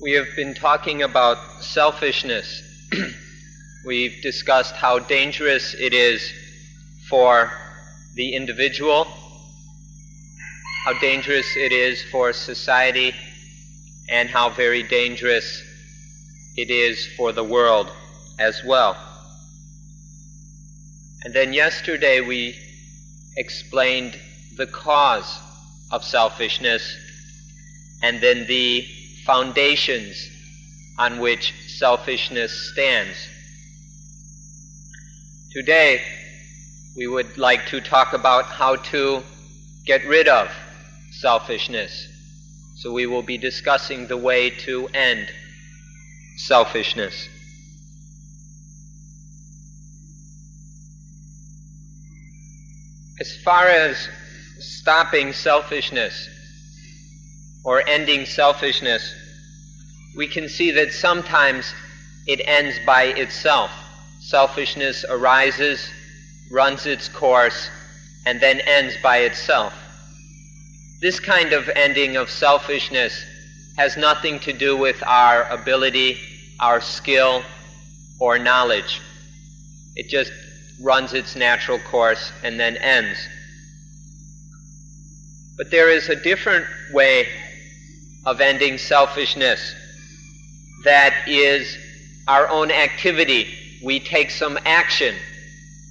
We have been talking about selfishness. We've discussed how dangerous it is for the individual, how dangerous it is for society, and how very dangerous it is for the world as well. And then yesterday we explained the cause of selfishness and then the foundations on which selfishness stands. Today, we would like to talk about how to get rid of selfishness. So we will be discussing the way to end selfishness. As far as stopping selfishness or ending selfishness, we can see that sometimes it ends by itself. Selfishness arises, runs its course, and then ends by itself. This kind of ending of selfishness has nothing to do with our ability, our skill, or knowledge. It just runs its natural course and then ends. But there is a different way of ending selfishness that is our own activity. We take some action,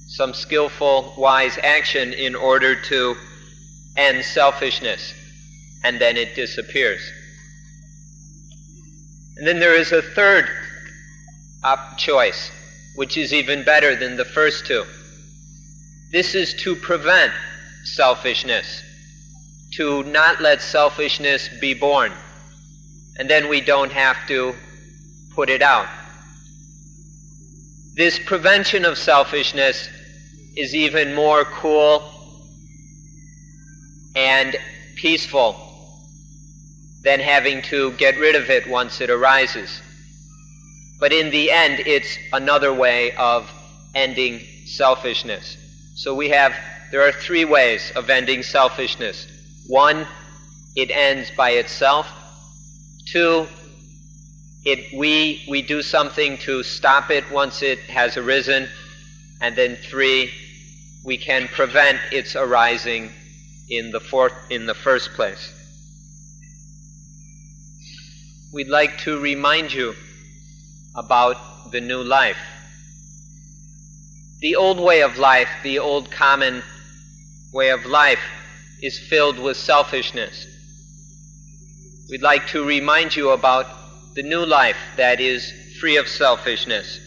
some skillful, wise action in order to end selfishness, and then it disappears. And then there is a third op- choice, which is even better than the first two. This is to prevent selfishness to not let selfishness be born. And then we don't have to put it out. This prevention of selfishness is even more cool and peaceful than having to get rid of it once it arises. But in the end, it's another way of ending selfishness. So we have, there are three ways of ending selfishness. One, it ends by itself. Two, it, we, we do something to stop it once it has arisen. And then three, we can prevent its arising in the, fourth, in the first place. We'd like to remind you about the new life. The old way of life, the old common way of life, is filled with selfishness. We'd like to remind you about the new life that is free of selfishness.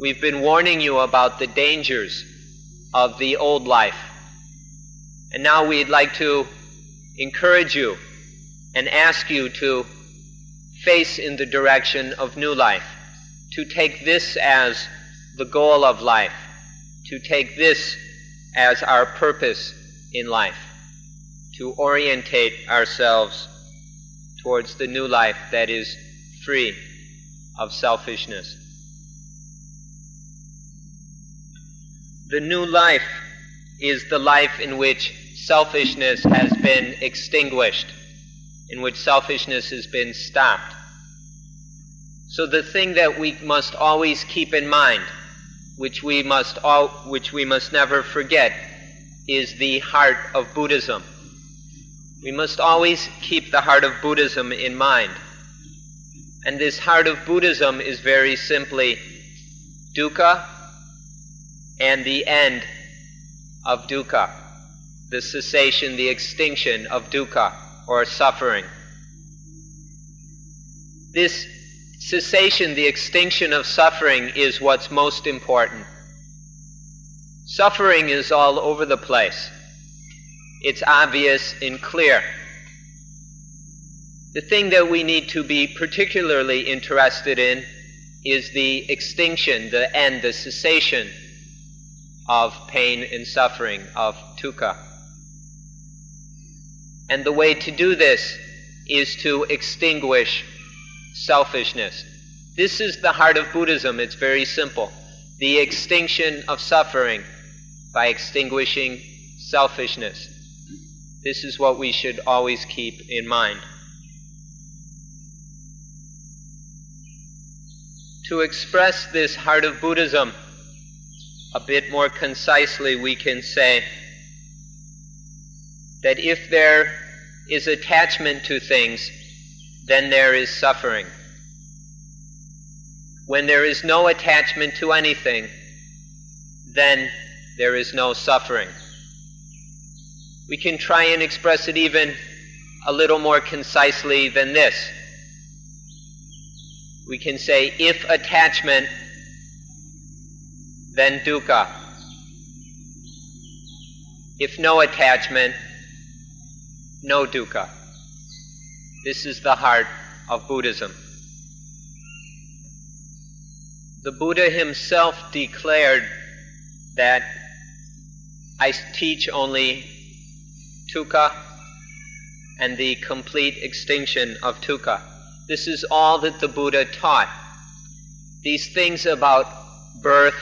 We've been warning you about the dangers of the old life. And now we'd like to encourage you and ask you to face in the direction of new life, to take this as the goal of life, to take this as our purpose in life, to orientate ourselves towards the new life that is free of selfishness. The new life is the life in which selfishness has been extinguished, in which selfishness has been stopped. So the thing that we must always keep in mind, which we must all, which we must never forget, is the heart of Buddhism. We must always keep the heart of Buddhism in mind. And this heart of Buddhism is very simply dukkha and the end of dukkha, the cessation, the extinction of dukkha or suffering. This cessation, the extinction of suffering, is what's most important. Suffering is all over the place. It's obvious and clear. The thing that we need to be particularly interested in is the extinction, the end, the cessation of pain and suffering, of dukkha. And the way to do this is to extinguish selfishness. This is the heart of Buddhism. It's very simple. The extinction of suffering by extinguishing selfishness. This is what we should always keep in mind. To express this heart of Buddhism a bit more concisely, we can say that if there is attachment to things, then there is suffering. When there is no attachment to anything, then there is no suffering. We can try and express it even a little more concisely than this. We can say, if attachment, then dukkha. If no attachment, no dukkha. This is the heart of Buddhism. The Buddha himself declared that I teach only dukkha and the complete extinction of dukkha. This is all that the Buddha taught. These things about birth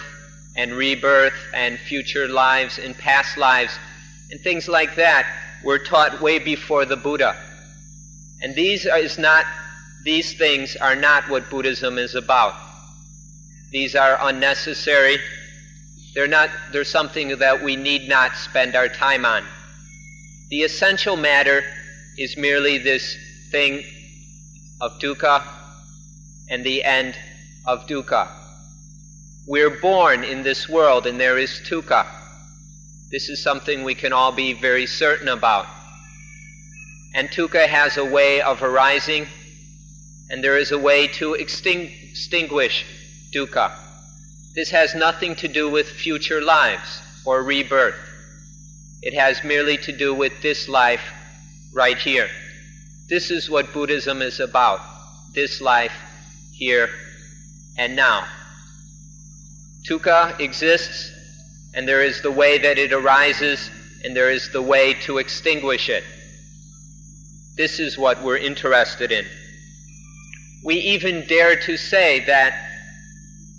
and rebirth and future lives and past lives and things like that were taught way before the Buddha. And these are, is not these things are not what Buddhism is about. These are unnecessary. They're not they're something that we need not spend our time on. The essential matter is merely this thing of dukkha and the end of dukkha. We're born in this world and there is dukkha. This is something we can all be very certain about. And dukkha has a way of arising, and there is a way to extinguish dukkha. This has nothing to do with future lives or rebirth. It has merely to do with this life right here. This is what Buddhism is about this life here and now. Dukkha exists and there is the way that it arises, and there is the way to extinguish it. This is what we're interested in. We even dare to say that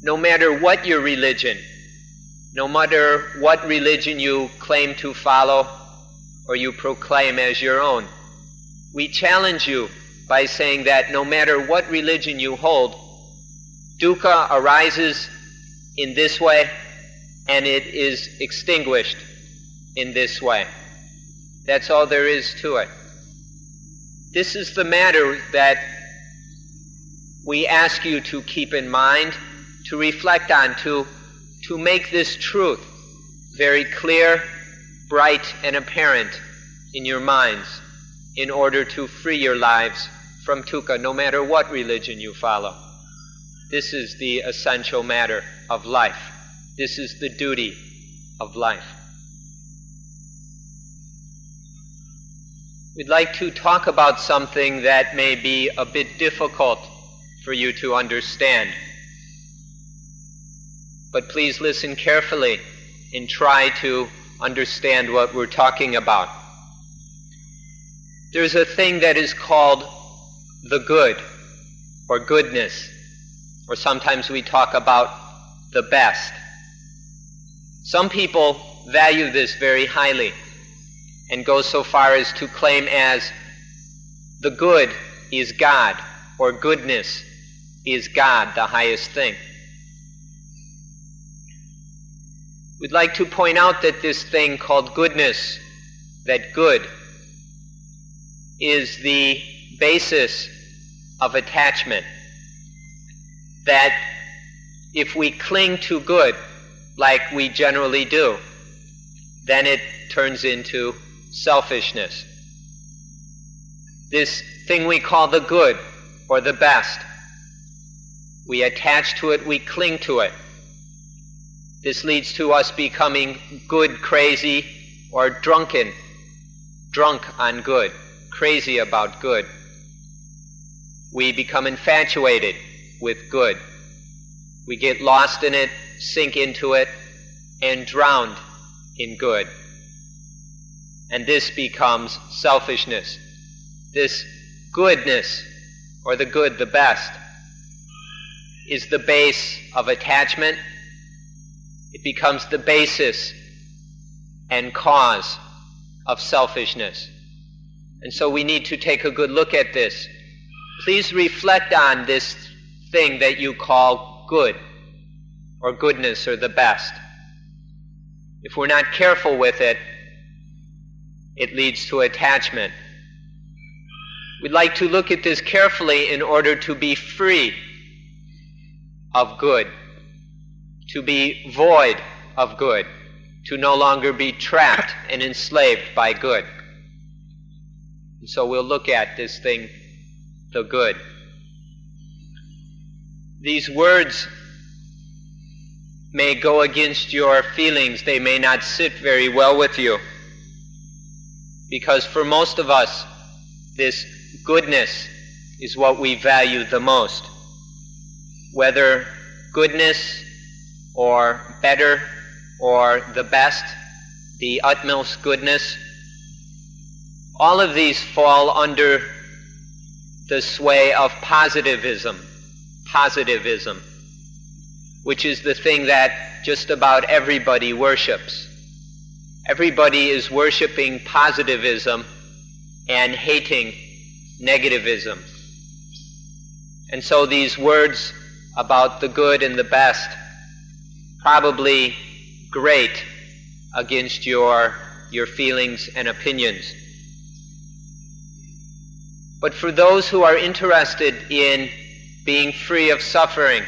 no matter what your religion, no matter what religion you claim to follow or you proclaim as your own, we challenge you by saying that no matter what religion you hold, dukkha arises in this way and it is extinguished in this way. That's all there is to it. This is the matter that we ask you to keep in mind, to reflect on, to, to make this truth very clear, bright, and apparent in your minds in order to free your lives from dukkha, no matter what religion you follow. This is the essential matter of life. This is the duty of life. We'd like to talk about something that may be a bit difficult for you to understand. But please listen carefully and try to understand what we're talking about. There's a thing that is called the good or goodness, or sometimes we talk about the best. Some people value this very highly and go so far as to claim as the good is God or goodness is God, the highest thing. We'd like to point out that this thing called goodness, that good, is the basis of attachment. That if we cling to good, like we generally do, then it turns into selfishness. This thing we call the good or the best, we attach to it, we cling to it. This leads to us becoming good crazy or drunken, drunk on good, crazy about good. We become infatuated with good. We get lost in it, sink into it, and drowned in good. And this becomes selfishness. This goodness, or the good, the best, is the base of attachment. It becomes the basis and cause of selfishness. And so we need to take a good look at this. Please reflect on this thing that you call good or goodness or the best. If we're not careful with it, it leads to attachment. We'd like to look at this carefully in order to be free of good, to be void of good, to no longer be trapped and enslaved by good. And so we'll look at this thing, the good. These words may go against your feelings, they may not sit very well with you. Because for most of us, this goodness is what we value the most. Whether goodness or better or the best, the utmost goodness, all of these fall under the sway of positivism. Positivism, which is the thing that just about everybody worships. Everybody is worshiping positivism and hating negativism. And so these words about the good and the best probably grate against your, your feelings and opinions. But for those who are interested in being free of suffering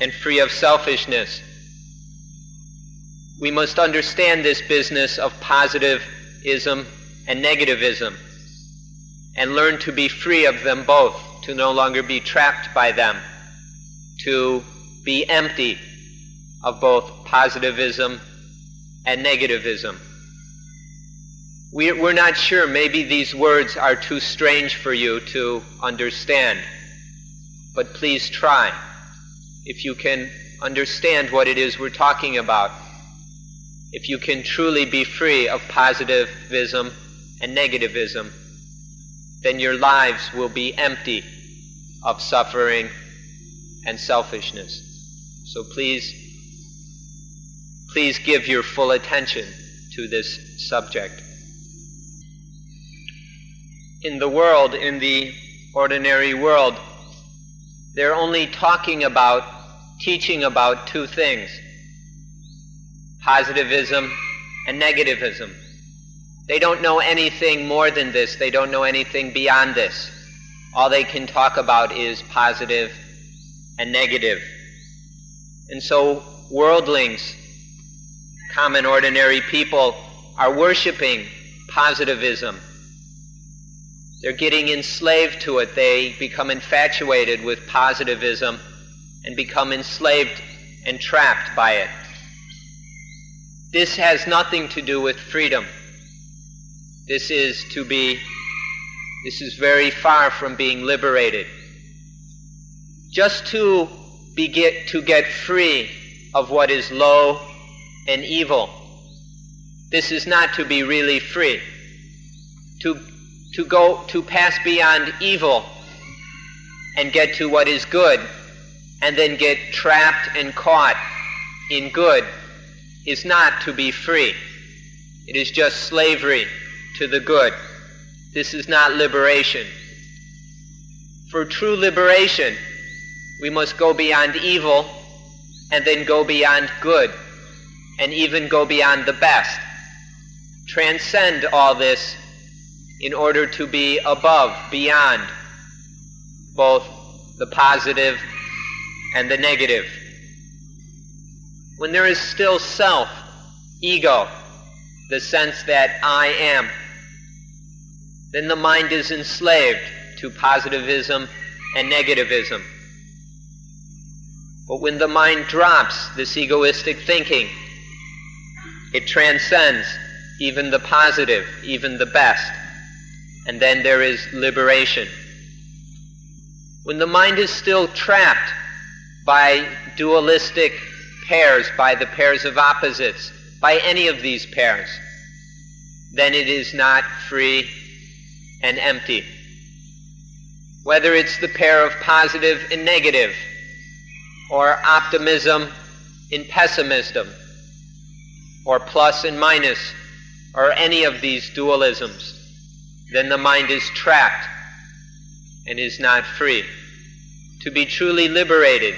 and free of selfishness, we must understand this business of positivism and negativism and learn to be free of them both, to no longer be trapped by them, to be empty of both positivism and negativism. We're not sure, maybe these words are too strange for you to understand, but please try. If you can understand what it is we're talking about, if you can truly be free of positivism and negativism, then your lives will be empty of suffering and selfishness. So please, please give your full attention to this subject. In the world, in the ordinary world, they're only talking about, teaching about two things positivism and negativism. They don't know anything more than this. They don't know anything beyond this. All they can talk about is positive and negative. And so worldlings, common ordinary people, are worshiping positivism. They're getting enslaved to it. They become infatuated with positivism and become enslaved and trapped by it. This has nothing to do with freedom. This is to be, this is very far from being liberated. Just to be get, to get free of what is low and evil. This is not to be really free. To, to go, to pass beyond evil and get to what is good and then get trapped and caught in good is not to be free. It is just slavery to the good. This is not liberation. For true liberation, we must go beyond evil and then go beyond good and even go beyond the best. Transcend all this in order to be above, beyond both the positive and the negative. When there is still self, ego, the sense that I am, then the mind is enslaved to positivism and negativism. But when the mind drops this egoistic thinking, it transcends even the positive, even the best, and then there is liberation. When the mind is still trapped by dualistic pairs, by the pairs of opposites, by any of these pairs, then it is not free and empty. Whether it's the pair of positive and negative, or optimism and pessimism, or plus and minus, or any of these dualisms, then the mind is trapped and is not free. To be truly liberated,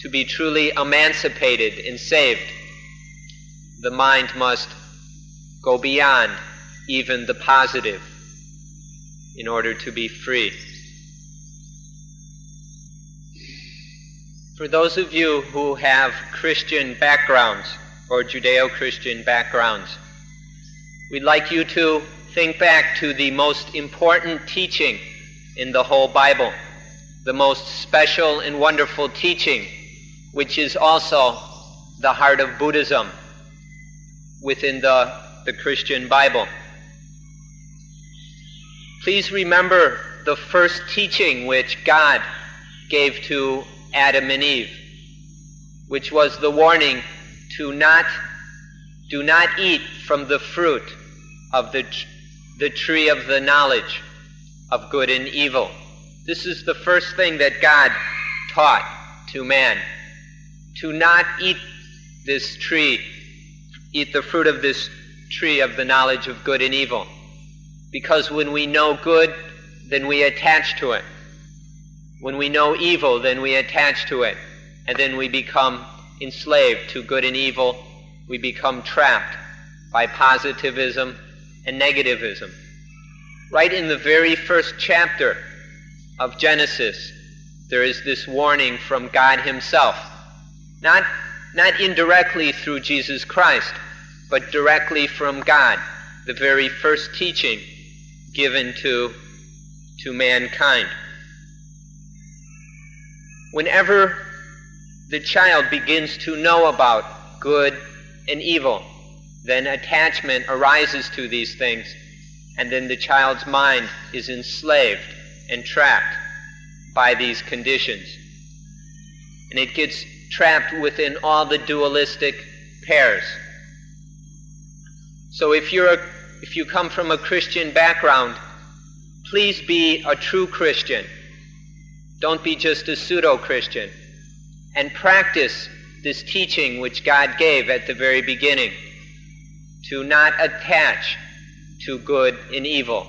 to be truly emancipated and saved, the mind must go beyond even the positive in order to be free. For those of you who have Christian backgrounds or Judeo Christian backgrounds, we'd like you to think back to the most important teaching in the whole Bible, the most special and wonderful teaching, which is also the heart of Buddhism within the, the Christian Bible. Please remember the first teaching which God gave to Adam and Eve, which was the warning to not do not eat from the fruit of the, the tree of the knowledge of good and evil. This is the first thing that God taught to man to not eat this tree, eat the fruit of this tree of the knowledge of good and evil. Because when we know good, then we attach to it. When we know evil, then we attach to it. And then we become enslaved to good and evil. We become trapped by positivism and negativism. Right in the very first chapter of Genesis, there is this warning from God Himself. Not, not indirectly through Jesus Christ, but directly from God, the very first teaching given to, to mankind. Whenever the child begins to know about good and evil, then attachment arises to these things, and then the child's mind is enslaved and trapped by these conditions. And it gets trapped within all the dualistic pairs. So if you're a if you come from a Christian background, please be a true Christian. Don't be just a pseudo Christian. And practice this teaching which God gave at the very beginning to not attach to good and evil.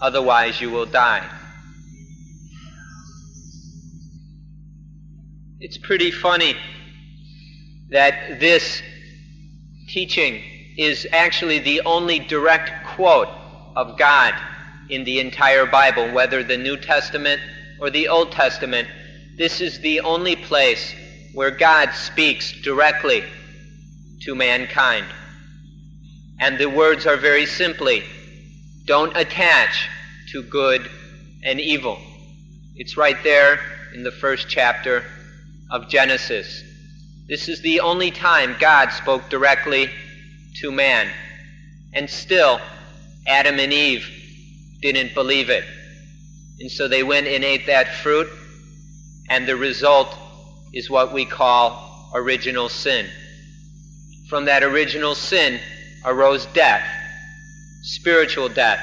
Otherwise, you will die. It's pretty funny that this teaching is actually the only direct quote of God in the entire Bible, whether the New Testament or the Old Testament. This is the only place where God speaks directly to mankind. And the words are very simply don't attach to good and evil. It's right there in the first chapter of Genesis. This is the only time God spoke directly to man. And still, Adam and Eve didn't believe it. And so they went and ate that fruit, and the result is what we call original sin. From that original sin arose death, spiritual death,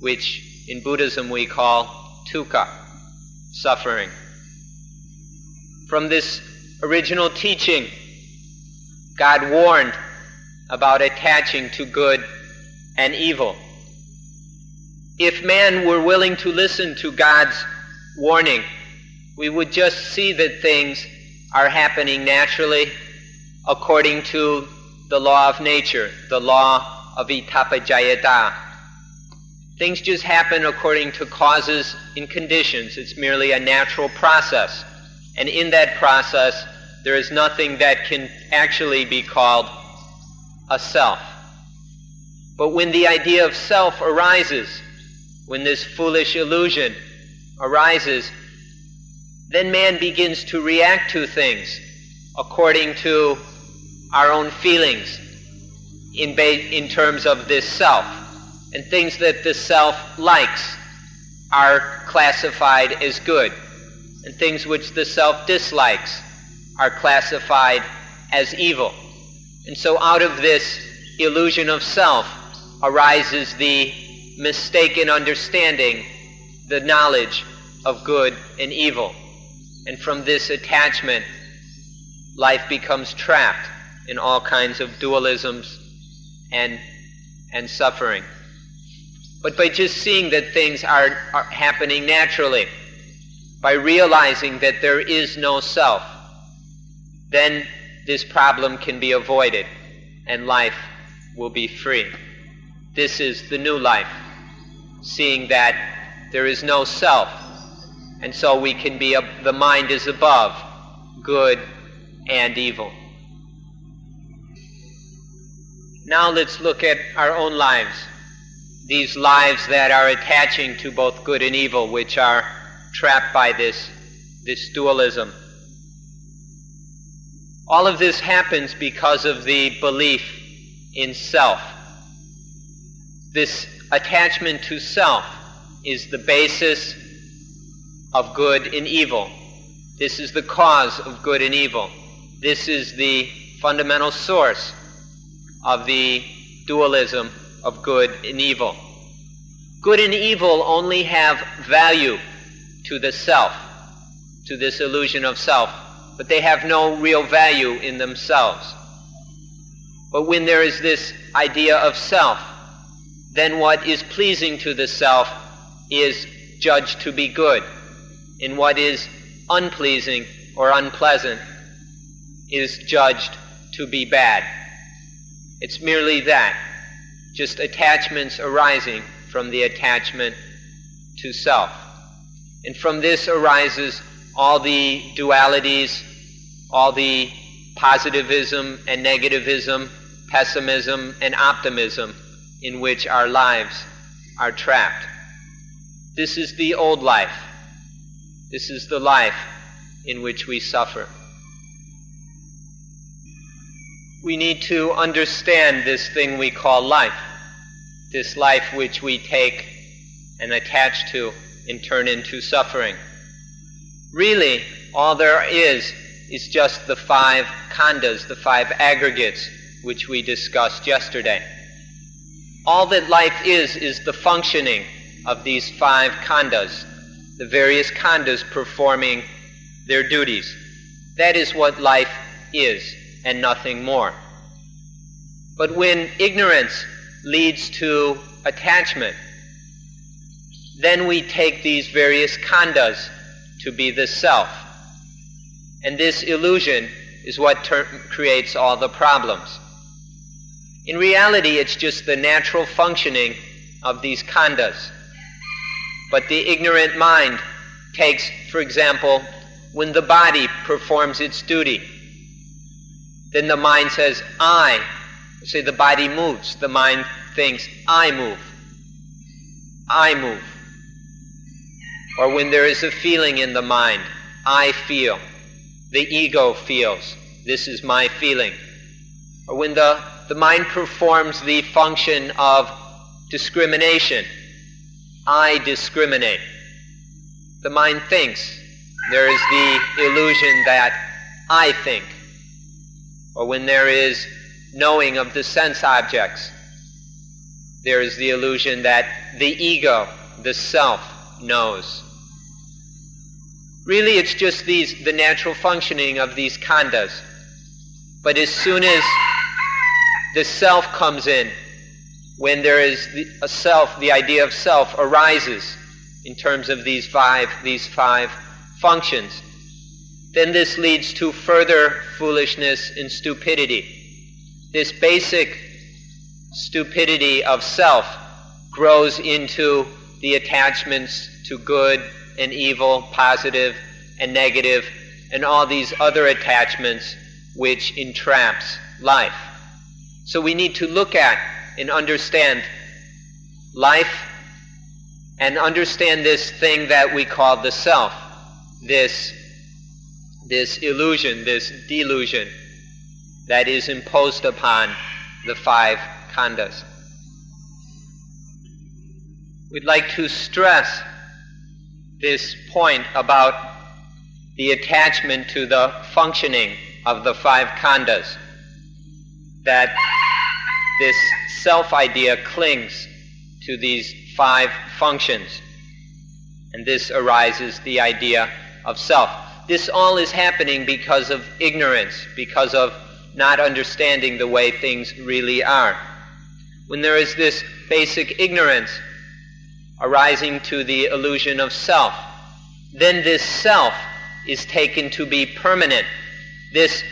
which in Buddhism we call dukkha, suffering. From this original teaching, God warned about attaching to good and evil. If man were willing to listen to God's warning, we would just see that things are happening naturally according to the law of nature, the law of Idappaccayata. Things just happen according to causes and conditions. It's merely a natural process. And in that process, there is nothing that can actually be called a self. But when the idea of self arises, when this foolish illusion arises, then man begins to react to things according to our own feelings in, ba- in terms of this self. And things that the self likes are classified as good. And things which the self dislikes are classified as evil. And so out of this illusion of self arises the mistaken understanding, the knowledge of good and evil. And from this attachment, life becomes trapped in all kinds of dualisms and, and suffering. But by just seeing that things are, are happening naturally, by realizing that there is no self, then this problem can be avoided and life will be free. This is the new life, seeing that there is no self, and so we can be, the mind is above good and evil. Now let's look at our own lives, these lives that are attaching to both good and evil, which are trapped by this, this dualism. All of this happens because of the belief in self. This attachment to self is the basis of good and evil. This is the cause of good and evil. This is the fundamental source of the dualism of good and evil. Good and evil only have value to the self, to this illusion of self, but they have no real value in themselves. But when there is this idea of self, then what is pleasing to the self is judged to be good, and what is unpleasing or unpleasant is judged to be bad. It's merely that, just attachments arising from the attachment to self. And from this arises all the dualities, all the positivism and negativism, pessimism and optimism in which our lives are trapped. This is the old life. This is the life in which we suffer. We need to understand this thing we call life, this life which we take and attach to and turn into suffering. Really, all there is is just the five khandhas, the five aggregates, which we discussed yesterday. All that life is is the functioning of these five khandhas, the various khandhas performing their duties. That is what life is, and nothing more. But when ignorance leads to attachment, then we take these various khandhas to be the self. And this illusion is what ter- creates all the problems. In reality, it's just the natural functioning of these khandhas. But the ignorant mind takes, for example, when the body performs its duty, then the mind says, I. Say the body moves. The mind thinks, I move. I move. Or when there is a feeling in the mind, I feel. The ego feels. This is my feeling. Or when the, the mind performs the function of discrimination, I discriminate. The mind thinks. There is the illusion that I think. Or when there is knowing of the sense objects, there is the illusion that the ego, the self, knows. Really, it's just these, the natural functioning of these khandhas. But as soon as the self comes in, when there is a self, the idea of self arises in terms of these five, these five functions, then this leads to further foolishness and stupidity. This basic stupidity of self grows into the attachments to good and evil, positive and negative, and all these other attachments which entraps life. So we need to look at and understand life and understand this thing that we call the self, this, this illusion, this delusion that is imposed upon the five khandhas. We'd like to stress this point about the attachment to the functioning of the five khandhas. That this self idea clings to these five functions. And this arises the idea of self. This all is happening because of ignorance, because of not understanding the way things really are. When there is this basic ignorance, arising to the illusion of self, then this self is taken to be permanent. This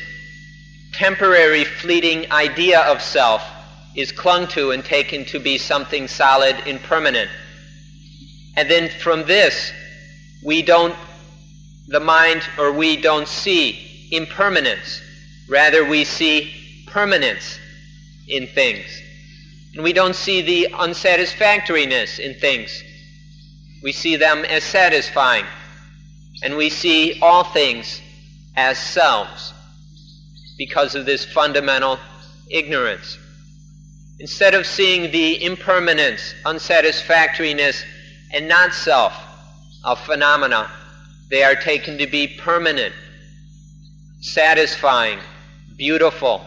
temporary, fleeting idea of self is clung to and taken to be something solid and permanent. And then from this, we don't, the mind or we don't see impermanence. Rather, we see permanence in things. And we don't see the unsatisfactoriness in things. We see them as satisfying. And we see all things as selves because of this fundamental ignorance. Instead of seeing the impermanence, unsatisfactoriness, and not self of phenomena, they are taken to be permanent, satisfying, beautiful,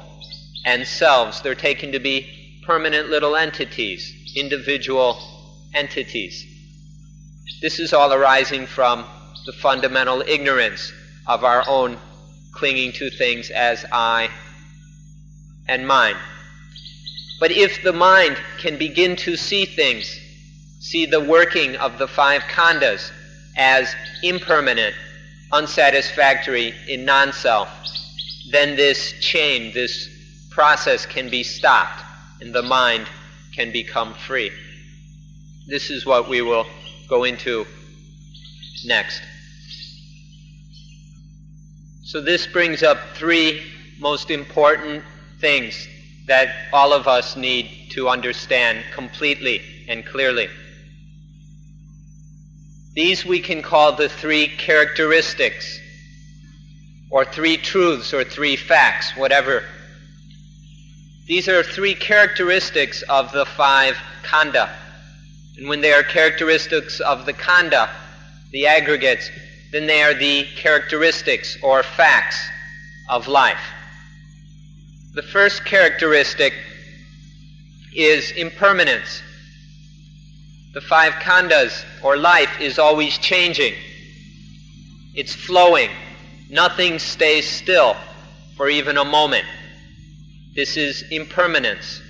and selves. They're taken to be permanent little entities, individual entities. This is all arising from the fundamental ignorance of our own clinging to things as I and mine. But if the mind can begin to see things, see the working of the five khandhas as impermanent, unsatisfactory in non self, then this chain, this process can be stopped and the mind can become free. This is what we will go into next. So, this brings up three most important things that all of us need to understand completely and clearly. These we can call the three characteristics, or three truths, or three facts, whatever. These are three characteristics of the five khandha. And when they are characteristics of the khandha, the aggregates, then they are the characteristics or facts of life. The first characteristic is impermanence. The five khandhas, or life, is always changing. It's flowing. Nothing stays still for even a moment. This is impermanence,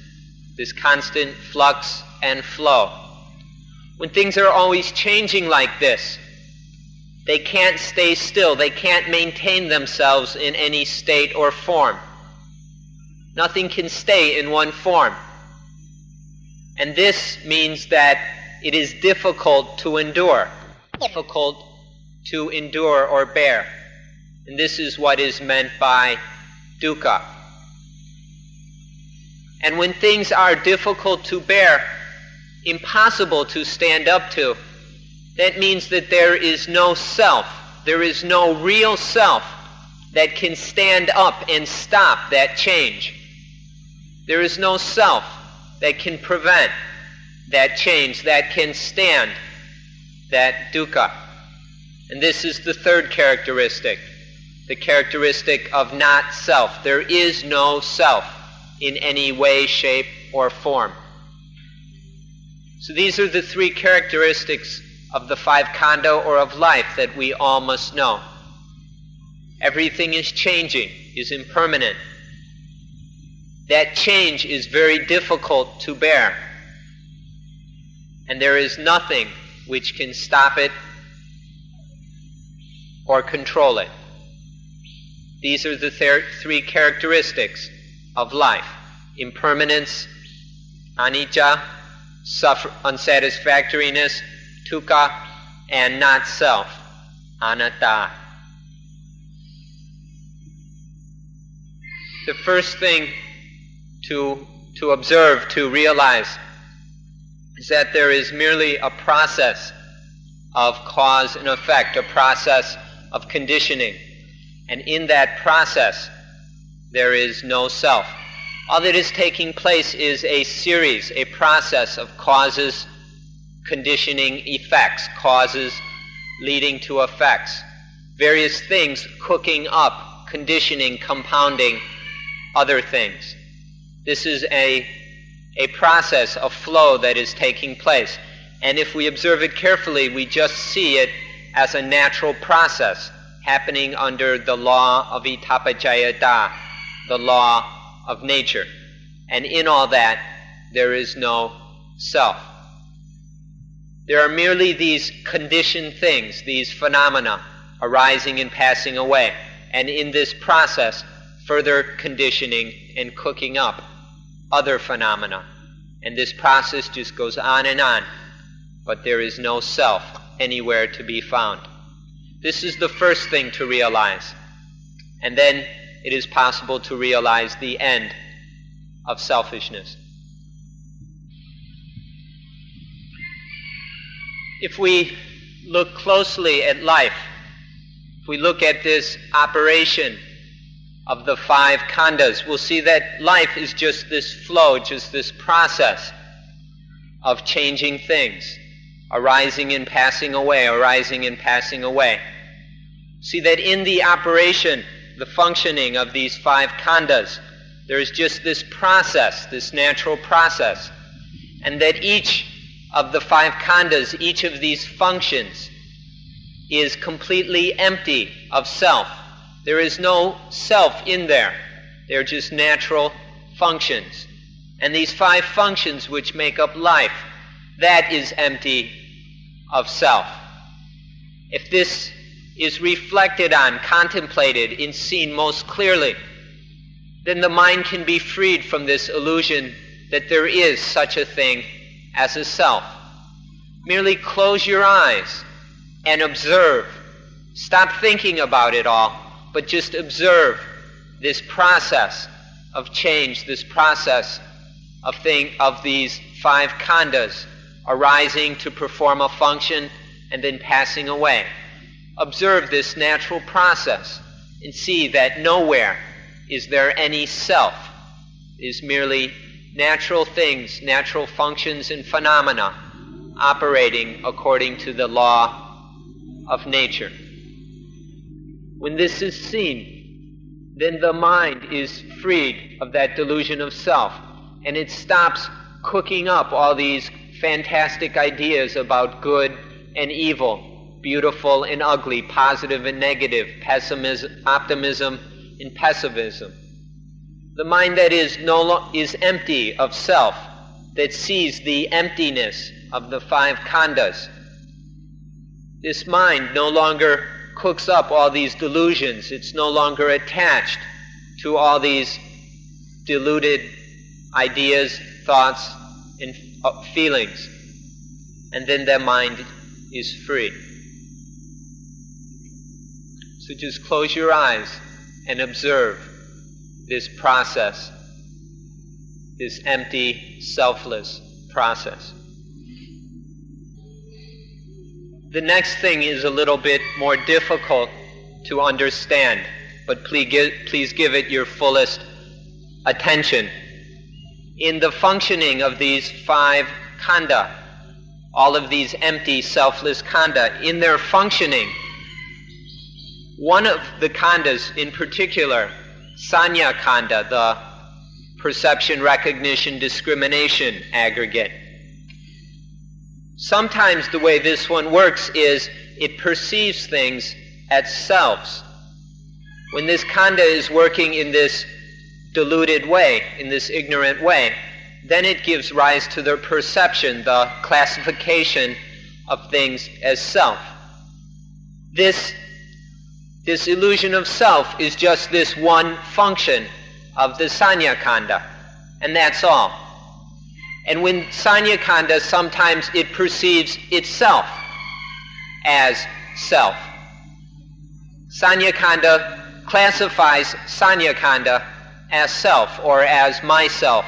this constant flux and flow. When things are always changing like this, they can't stay still. They can't maintain themselves in any state or form. Nothing can stay in one form. And this means that it is difficult to endure, difficult to endure or bear. And this is what is meant by dukkha. And when things are difficult to bear, impossible to stand up to, that means that there is no self, there is no real self that can stand up and stop that change. There is no self that can prevent that change, that can stand that dukkha. And this is the third characteristic, the characteristic of not self. There is no self in any way, shape, or form. So these are the three characteristics of the five khandha or of life that we all must know. Everything is changing, is impermanent. That change is very difficult to bear. And there is nothing which can stop it or control it. These are the thir- three characteristics of life impermanence, anicca, suffer- unsatisfactoriness, dukkha, and not self, anatta. The first thing to, to observe, to realize, is that there is merely a process of cause and effect, a process of conditioning. And in that process, there is no self. All that is taking place is a series, a process of causes conditioning effects, causes leading to effects. Various things cooking up, conditioning, compounding other things. This is a, a process, a flow that is taking place. And if we observe it carefully, we just see it as a natural process happening under the law of Idappaccayata, the law of nature. And in all that, there is no self. There are merely these conditioned things, these phenomena arising and passing away. And in this process, further conditioning and cooking up other phenomena. And this process just goes on and on. But there is no self anywhere to be found. This is the first thing to realize. And then it is possible to realize the end of selfishness. If we look closely at life, if we look at this operation of the five khandhas, we'll see that life is just this flow, just this process of changing things, arising and passing away, arising and passing away. See that in the operation, the functioning of these five khandhas, there is just this process, this natural process, and that each of the five khandhas, each of these functions, is completely empty of self. There is no self in there. They're just natural functions. And these five functions which make up life, that is empty of self. If this is reflected on, contemplated, and seen most clearly, then the mind can be freed from this illusion that there is such a thing as a self. Merely close your eyes and observe. Stop thinking about it all, but just observe this process of change, this process of thing of these five khandhas arising to perform a function and then passing away observe this natural process and see that nowhere is there any self. It is merely natural things, natural functions and phenomena operating according to the law of nature. When this is seen, then the mind is freed of that delusion of self and it stops cooking up all these fantastic ideas about good and evil beautiful and ugly, positive and negative, pessimism, optimism and pessimism. The mind that is no lo- is empty of self, that sees the emptiness of the five khandhas. This mind no longer cooks up all these delusions. It's no longer attached to all these deluded ideas, thoughts, and uh, feelings. And then their mind is free. So just close your eyes and observe this process, this empty, selfless process. The next thing is a little bit more difficult to understand, but please give, please give it your fullest attention. In the functioning of these five khandha, all of these empty, selfless khandha, in their functioning, one of the khandhas in particular, Sanya Khandha, the perception, recognition, discrimination aggregate. Sometimes the way this one works is it perceives things as selves. When this khandha is working in this deluded way, in this ignorant way, then it gives rise to the perception, the classification of things as self. This this illusion of self is just this one function of the Sanya Khandha, and that's all. And when Sanya Khandha, sometimes it perceives itself as self. Sanya Khandha classifies Sanya Khandha as self or as myself.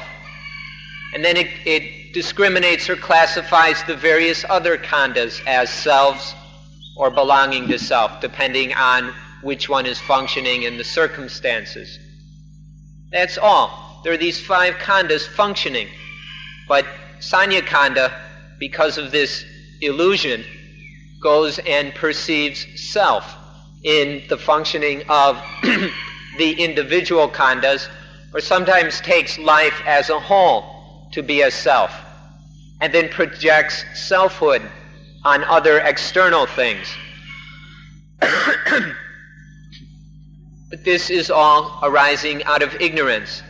And then it, it discriminates or classifies the various other khandhas as selves or belonging to self, depending on which one is functioning in the circumstances. That's all. There are these five khandhas functioning. But Sanya Khandha, because of this illusion, goes and perceives self in the functioning of the individual khandhas, or sometimes takes life as a whole to be a self, and then projects selfhood on other external things. But this is all arising out of ignorance.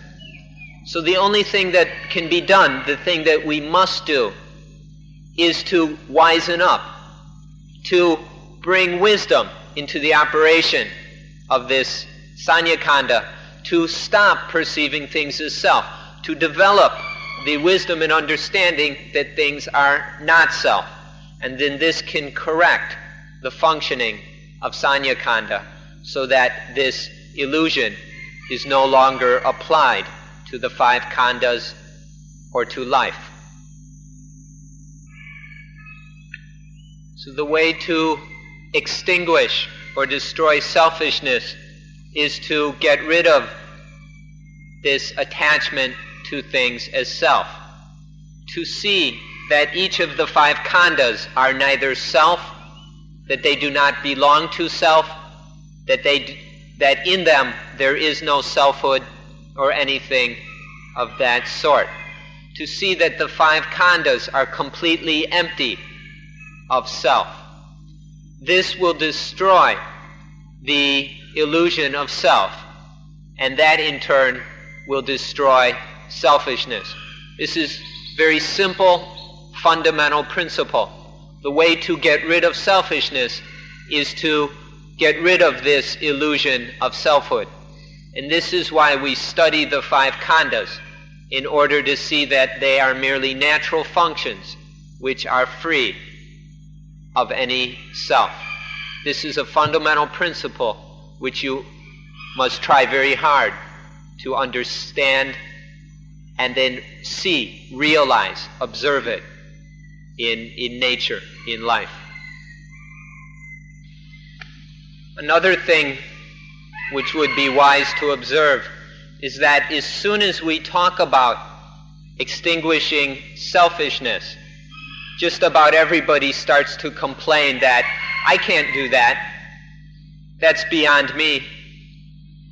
So the only thing that can be done, the thing that we must do, is to wisen up, to bring wisdom into the operation of this Sanya Khandha, to stop perceiving things as self, to develop the wisdom and understanding that things are not self. And then this can correct the functioning of Sanya Khandha so that this illusion is no longer applied to the five khandhas or to life. So the way to extinguish or destroy selfishness is to get rid of this attachment to things as self. To see that each of the five khandhas are neither self, that they do not belong to self, that they that in them there is no selfhood or anything of that sort. To see that the five khandhas are completely empty of self. This will destroy the illusion of self, and that in turn will destroy selfishness. This is very simple, fundamental principle. The way to get rid of selfishness is to get rid of this illusion of selfhood. And this is why we study the five khandhas, in order to see that they are merely natural functions which are free of any self. This is a fundamental principle which you must try very hard to understand and then see, realize, observe it in, in nature, in life. Another thing which would be wise to observe is that as soon as we talk about extinguishing selfishness, just about everybody starts to complain that I can't do that. That's beyond me.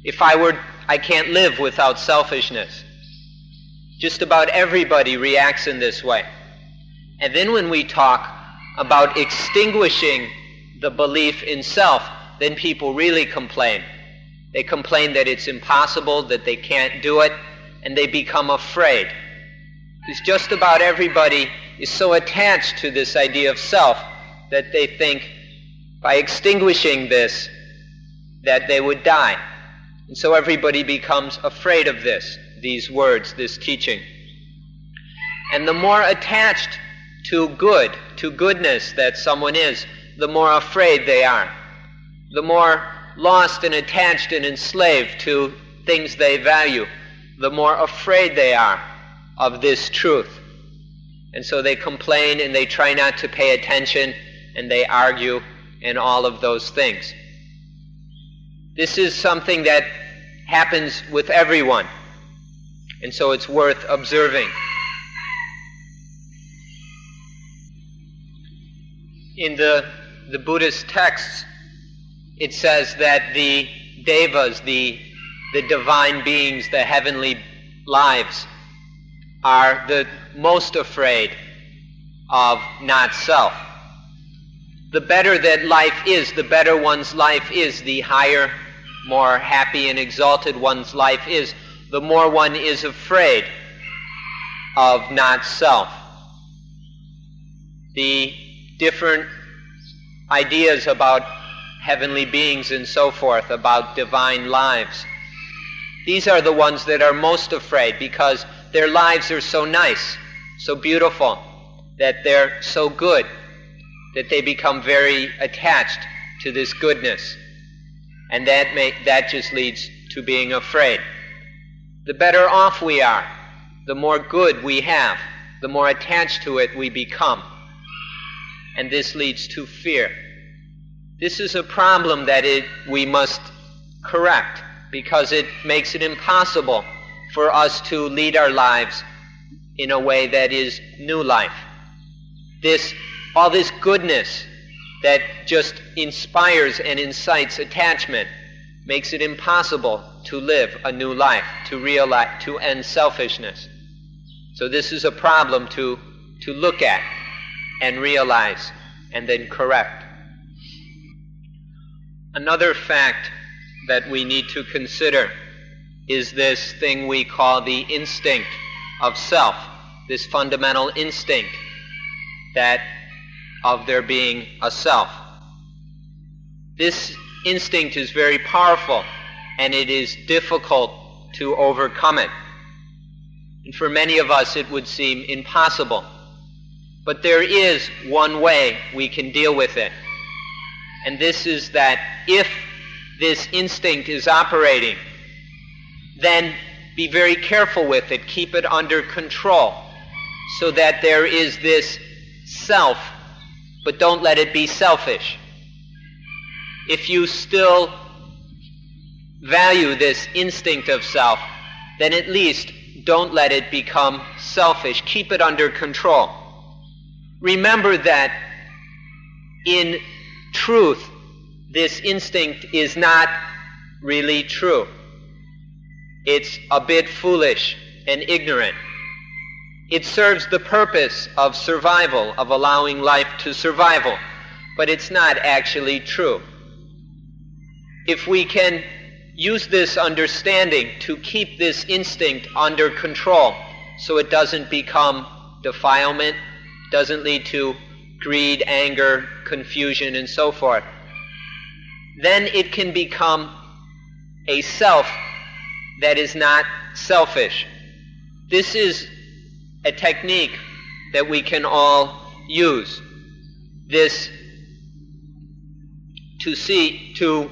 If I were, I can't live without selfishness. Just about everybody reacts in this way. And then when we talk about extinguishing the belief in self, then people really complain. They complain that it's impossible, that they can't do it, and they become afraid. Because just about everybody is so attached to this idea of self that they think by extinguishing this that they would die. And so everybody becomes afraid of this, these words, this teaching. And the more attached to good, to goodness that someone is, the more afraid they are the more lost and attached and enslaved to things they value, the more afraid they are of this truth. And so they complain and they try not to pay attention and they argue and all of those things. This is something that happens with everyone. And so it's worth observing. In the, the Buddhist texts, it says that the devas, the, the divine beings, the heavenly lives, are the most afraid of not self. The better that life is, the better one's life is, the higher, more happy and exalted one's life is, the more one is afraid of not self. The different ideas about heavenly beings and so forth, about divine lives. These are the ones that are most afraid because their lives are so nice, so beautiful, that they're so good, that they become very attached to this goodness. And that, may, that just leads to being afraid. The better off we are, the more good we have, the more attached to it we become. And this leads to fear. This is a problem that it, we must correct because it makes it impossible for us to lead our lives in a way that is new life. This, all this goodness that just inspires and incites attachment makes it impossible to live a new life, to realize, to end selfishness. So this is a problem to, to look at and realize and then correct. Another fact that we need to consider is this thing we call the instinct of self, this fundamental instinct that of there being a self. This instinct is very powerful and it is difficult to overcome it. And for many of us, it would seem impossible. But there is one way we can deal with it. And this is that if this instinct is operating, then be very careful with it. Keep it under control so that there is this self, but don't let it be selfish. If you still value this instinct of self, then at least don't let it become selfish. Keep it under control. Remember that in truth, this instinct is not really true. It's a bit foolish and ignorant. It serves the purpose of survival, of allowing life to survival, but it's not actually true. If we can use this understanding to keep this instinct under control so it doesn't become defilement, doesn't lead to greed, anger, confusion, and so forth, then it can become a self that is not selfish. This is a technique that we can all use. This to see, to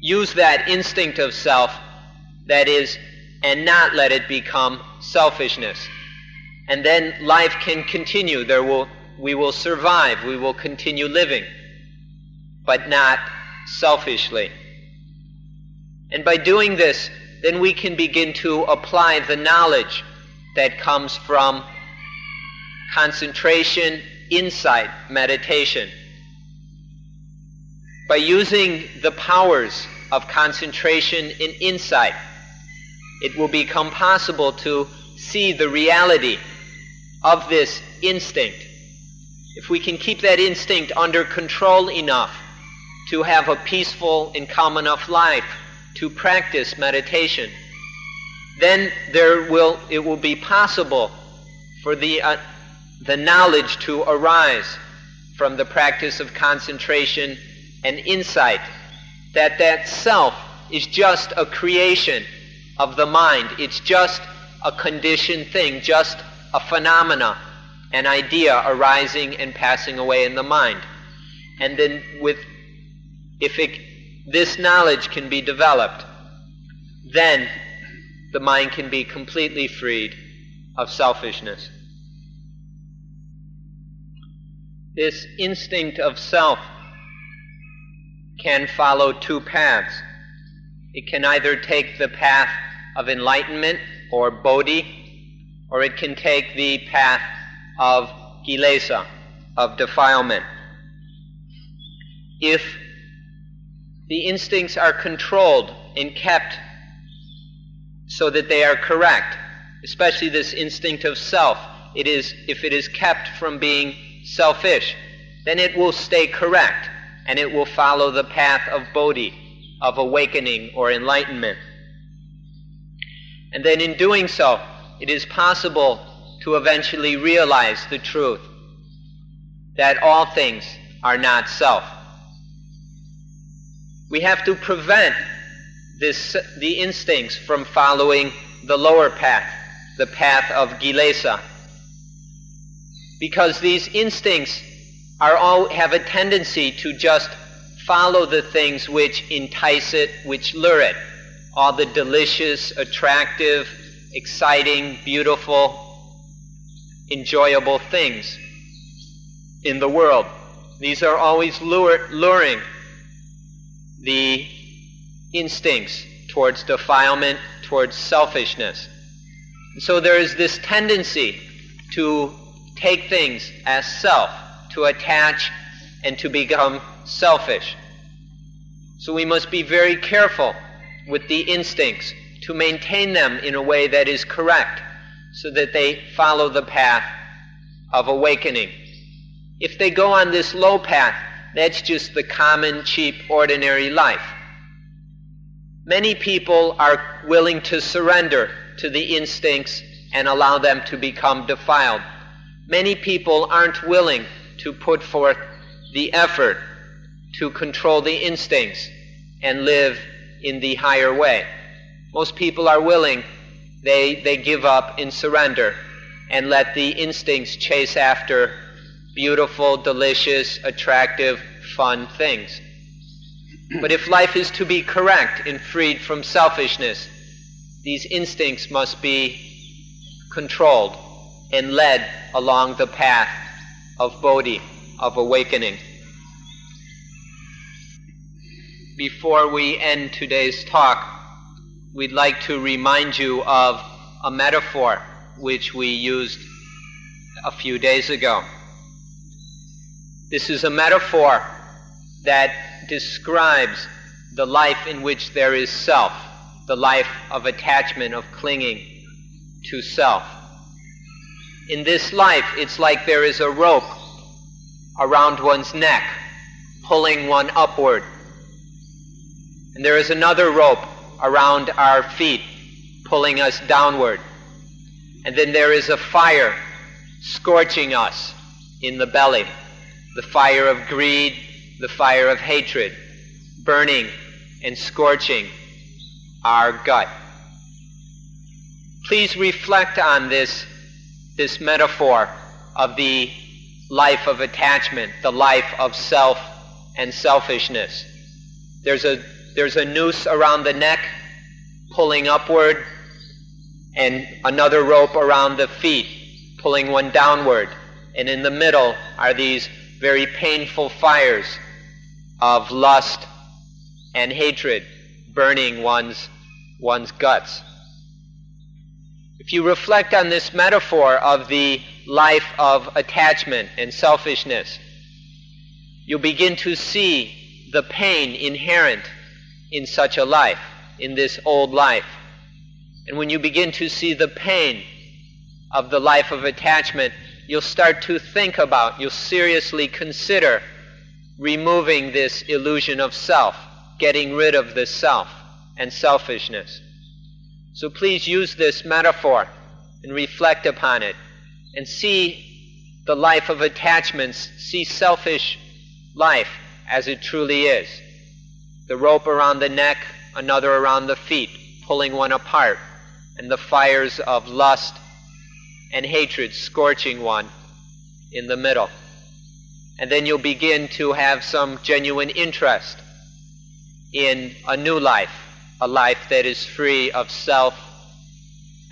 use that instinct of self that is, and not let it become selfishness. And then life can continue. There will, we will survive. We will continue living, but not selfishly. And by doing this, then we can begin to apply the knowledge that comes from concentration, insight, meditation. By using the powers of concentration and insight, it will become possible to see the reality of this instinct. If we can keep that instinct under control enough to have a peaceful and calm enough life to practice meditation, then there will, it will be possible for the, uh, the knowledge to arise from the practice of concentration and insight that that self is just a creation of the mind. It's just a conditioned thing, just a phenomena, an idea arising and passing away in the mind. And then with if it, this knowledge can be developed, then the mind can be completely freed of selfishness. This instinct of self can follow two paths. It can either take the path of enlightenment or bodhi, or it can take the path of kilesa, of defilement. If the instincts are controlled and kept so that they are correct, especially this instinct of self. It is, if it is kept from being selfish, then it will stay correct and it will follow the path of bodhi, of awakening or enlightenment. And then in doing so, it is possible to eventually realize the truth that all things are not self. We have to prevent this, the instincts from following the lower path, the path of kilesa. Because these instincts are all, have a tendency to just follow the things which entice it, which lure it. All the delicious, attractive, exciting, beautiful, enjoyable things in the world. These are always luring the instincts towards defilement, towards selfishness. So there is this tendency to take things as self, to attach and to become selfish. So we must be very careful with the instincts to maintain them in a way that is correct so that they follow the path of awakening. If they go on this low path, that's just the common, cheap, ordinary life. Many people are willing to surrender to the instincts and allow them to become defiled. Many people aren't willing to put forth the effort to control the instincts and live in the higher way. Most people are willing, they, they give up in surrender and let the instincts chase after beautiful, delicious, attractive, fun things. But if life is to be correct and freed from selfishness, these instincts must be controlled and led along the path of Bodhi, of awakening. Before we end today's talk, we'd like to remind you of a metaphor which we used a few days ago. This is a metaphor that describes the life in which there is self, the life of attachment, of clinging to self. In this life, it's like there is a rope around one's neck, pulling one upward. And there is another rope around our feet, pulling us downward. And then there is a fire scorching us in the belly the fire of greed, the fire of hatred, burning and scorching our gut. Please reflect on this, this metaphor of the life of attachment, the life of self and selfishness. There's a, there's a noose around the neck pulling upward, and another rope around the feet pulling one downward. And in the middle are these very painful fires of lust and hatred burning one's, one's guts. If you reflect on this metaphor of the life of attachment and selfishness, you'll begin to see the pain inherent in such a life, in this old life. And when you begin to see the pain of the life of attachment, you'll start to think about, you'll seriously consider removing this illusion of self, getting rid of the self and selfishness. So please use this metaphor and reflect upon it and see the life of attachments, see selfish life as it truly is. The rope around the neck, another around the feet, pulling one apart, and the fires of lust and hatred scorching one in the middle. And then you'll begin to have some genuine interest in a new life, a life that is free of self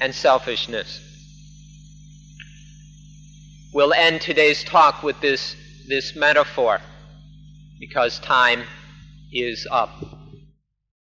and selfishness. We'll end today's talk with this, this metaphor because time is up.